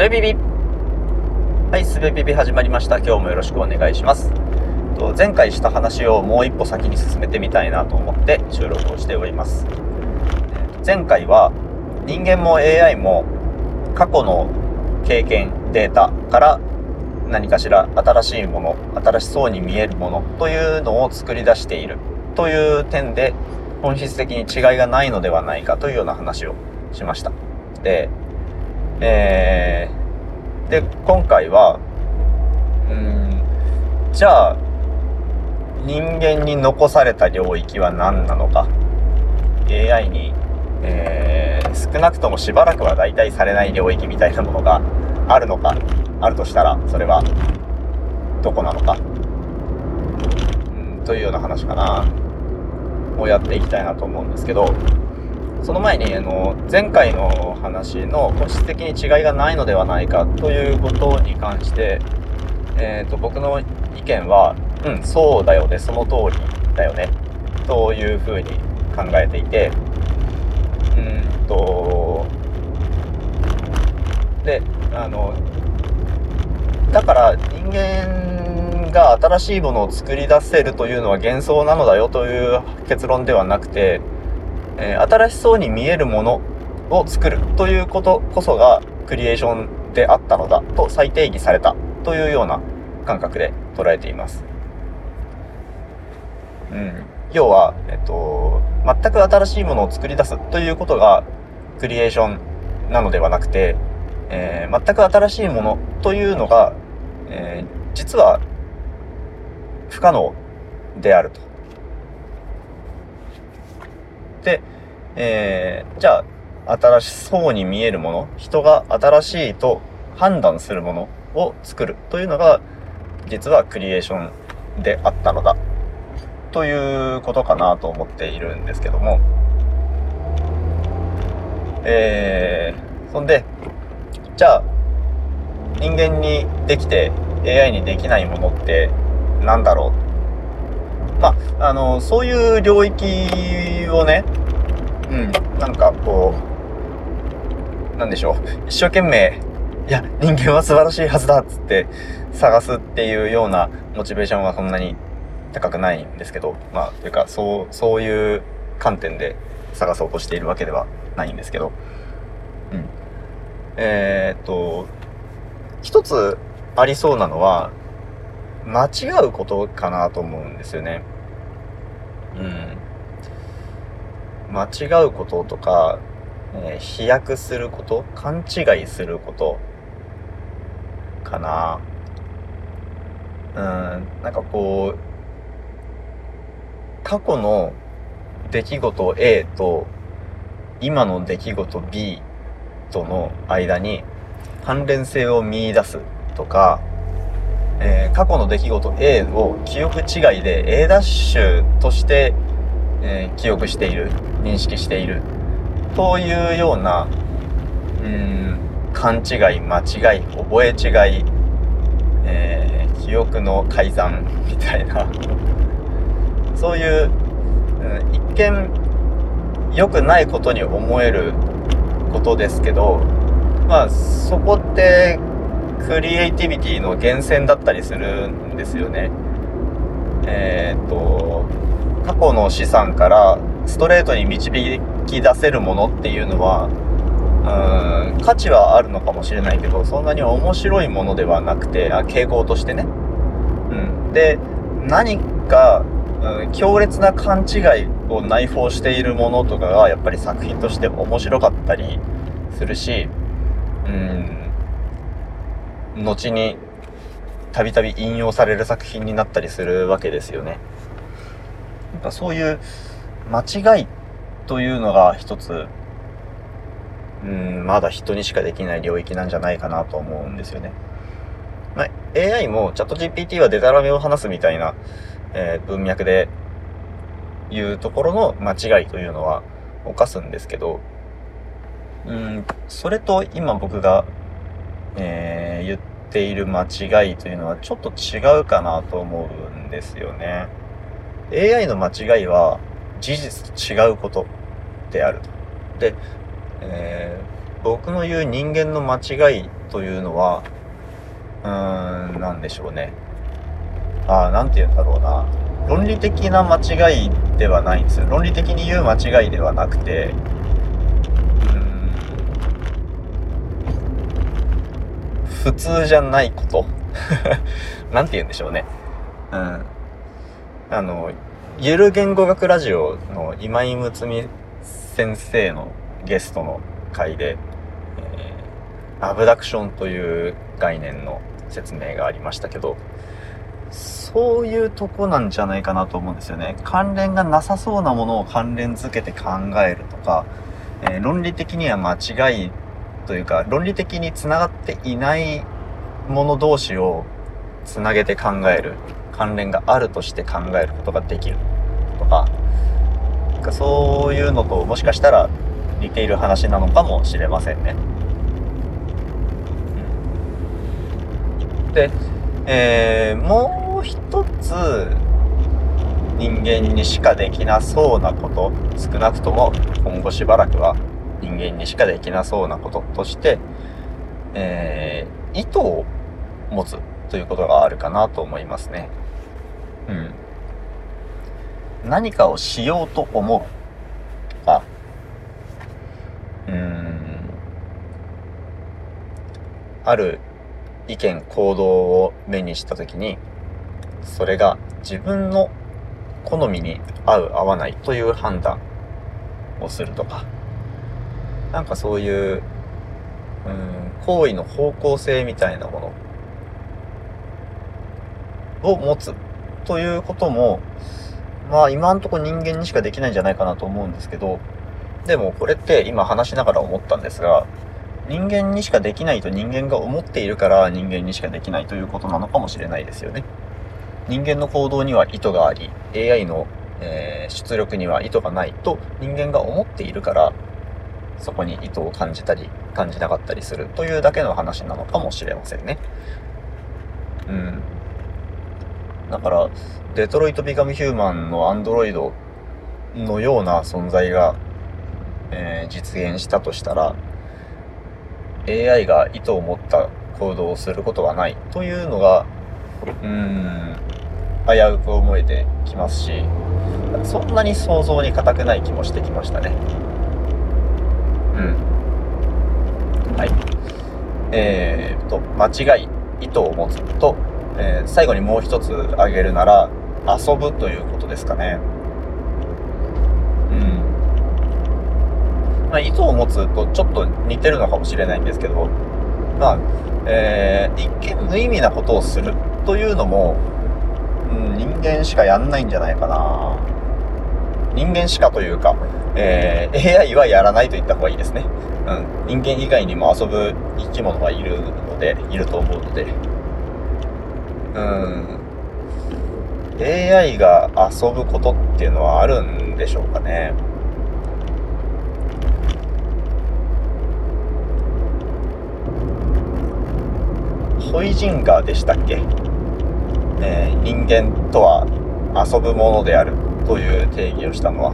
べビビはい、すべビビ始まりました。今日もよろしくお願いします。と前回した話をもう一歩先に進めてみたいなと思って収録をしております。前回は人間も AI も過去の経験、データから何かしら新しいもの、新しそうに見えるものというのを作り出しているという点で本質的に違いがないのではないかというような話をしました。で、えー、で、今回は、うん、じゃあ、人間に残された領域は何なのか。AI に、えー、少なくともしばらくは代替されない領域みたいなものがあるのか、あるとしたら、それは、どこなのか。うん、というような話かな。をやっていきたいなと思うんですけど、その前に、あの、前回の話の本質的に違いがないのではないかということに関して、えっ、ー、と、僕の意見は、うん、そうだよね、その通りだよね、というふうに考えていて、うんと、で、あの、だから人間が新しいものを作り出せるというのは幻想なのだよという結論ではなくて、えー、新しそうに見えるものを作るということこそがクリエーションであったのだと再定義されたというような感覚で捉えています。うん、要は、えっと、全く新しいものを作り出すということがクリエーションなのではなくて、えー、全く新しいものというのが、えー、実は不可能であると。で、えー、じゃあ、新しそうに見えるもの、人が新しいと判断するものを作るというのが、実はクリエーションであったのだ。ということかなと思っているんですけども。えー、そんで、じゃあ、人間にできて AI にできないものって何だろう？まあ、あの、そういう領域をね、うん、なんかこう、なんでしょう、一生懸命、いや、人間は素晴らしいはずだっつって探すっていうようなモチベーションはそんなに高くないんですけど、まあ、というか、そう、そういう観点で探そうとしているわけではないんですけど、うん。えー、っと、一つありそうなのは、間違うことかなと思うんですよね。うん。間違うこととか、えー、飛躍すること勘違いすることかな。うん、なんかこう、過去の出来事 A と今の出来事 B との間に関連性を見出すとか、えー、過去の出来事 A を記憶違いで A' ダッシュとして、えー、記憶している認識しているというようなうん勘違い間違い覚え違い、えー、記憶の改ざんみたいな そういう、うん、一見良くないことに思えることですけどまあそこってクリエイティビティの源泉だったりするんですよね。えっ、と過去の資産からストレートに導き出せるものっていうのはうん価値はあるのかもしれないけどそんなに面白いものではなくてあ傾向としてね。うん、で何か、うん、強烈な勘違いを内包しているものとかがやっぱり作品として面白かったりするしうん後にたびたび引用される作品になったりするわけですよね。そういう間違いというのが一つ、うん、まだ人にしかできない領域なんじゃないかなと思うんですよね。まあ、AI もチャット GPT はデタラメを話すみたいな、えー、文脈で言うところの間違いというのは犯すんですけど、うん、それと今僕が、えー、言っている間違いというのはちょっと違うかなと思うんですよね。AI の間違いは事実と違うことであると。で、え僕の言う人間の間違いというのは、うーん、なんでしょうね。ああ、なんて言うんだろうな。論理的な間違いではないんですよ。論理的に言う間違いではなくて、普通じゃないこと なんて言うんでしょうね。うん。あの、ゆる言語学ラジオの今井睦美先生のゲストの回で、えー、アブダクションという概念の説明がありましたけど、そういうとこなんじゃないかなと思うんですよね。関連がなさそうなものを関連づけて考えるとか、えー、論理的には間違いというか、論理的につながっていないもの同士をつなげて考える。関連があるとして考えることができる。とか、かそういうのともしかしたら似ている話なのかもしれませんね。で、えー、もう一つ人間にしかできなそうなこと少なくとも今後しばらくは人間にしかできなそうなこととして、えー、意図を持つということがあるかなと思いますね。うん。何かをしようと思う。とか、うん、ある意見、行動を目にしたときに、それが自分の好みに合う合わないという判断をするとか、なんかそういう、うん、行為の方向性みたいなものを持つ。ということも、まあ今んとこ人間にしかできないんじゃないかなと思うんですけど、でもこれって今話しながら思ったんですが、人間にしかできないと人間が思っているから人間にしかできないということなのかもしれないですよね。人間の行動には意図があり、AI の、えー、出力には意図がないと人間が思っているからそこに意図を感じたり感じなかったりするというだけの話なのかもしれませんね。うん。だから、デトロイト・ビカム・ヒューマンのアンドロイドのような存在が、えー、実現したとしたら、AI が意図を持った行動をすることはないというのが、うーん、危うく思えてきますし、そんなに想像に難くない気もしてきましたね。うん。はい。えー、と、間違い、意図を持つと、えー、最後にもう一つ挙げるなら、遊ぶということですかね。うん。まあ、意図を持つとちょっと似てるのかもしれないんですけど、まあ、えー、一見無意味なことをするというのも、うん、人間しかやんないんじゃないかな。人間しかというか、えー、AI はやらないと言った方がいいですね。うん。人間以外にも遊ぶ生き物はいるので、いると思うので。うん。AI が遊ぶことっていうのはあるんでしょうかね。ホイジンガーでしたっけ、えー、人間とは遊ぶものであるという定義をしたのは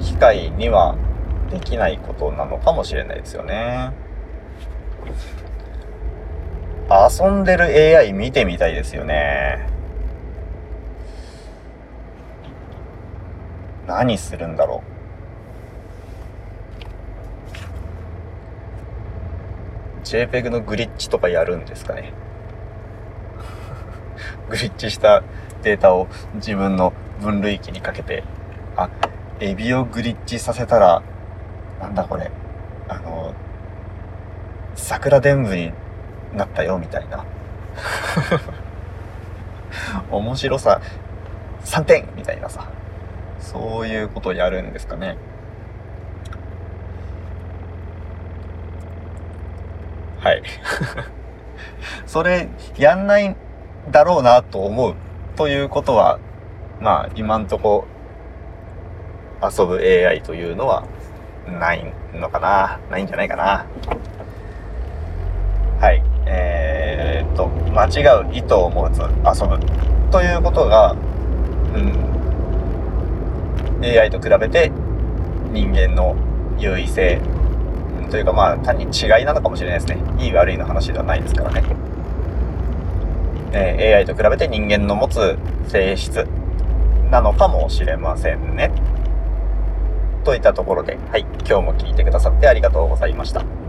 機械にはできないことなのかもしれないですよね遊んでる AI 見てみたいですよね。何するんだろう。JPEG のグリッチとかやるんですかね。グリッチしたデータを自分の分類器にかけて、あ、エビをグリッチさせたら、なんだこれ、あの、桜伝部になったよ、みたいな。面白さ3点みたいなさ。そういうことやるんですかね。はい。それ、やんないだろうなと思うということは、まあ今んとこ遊ぶ AI というのはないのかなないんじゃないかなはい。えー、っと、間違う意図を持つ遊ぶということが、うん、AI と比べて人間の優位性というかまあ単に違いなのかもしれないですね。いい悪いの話ではないですからね、え、AI と比べて人間の持つ性質なのかもしれませんね。といったところではい今日も聞いてくださってありがとうございました。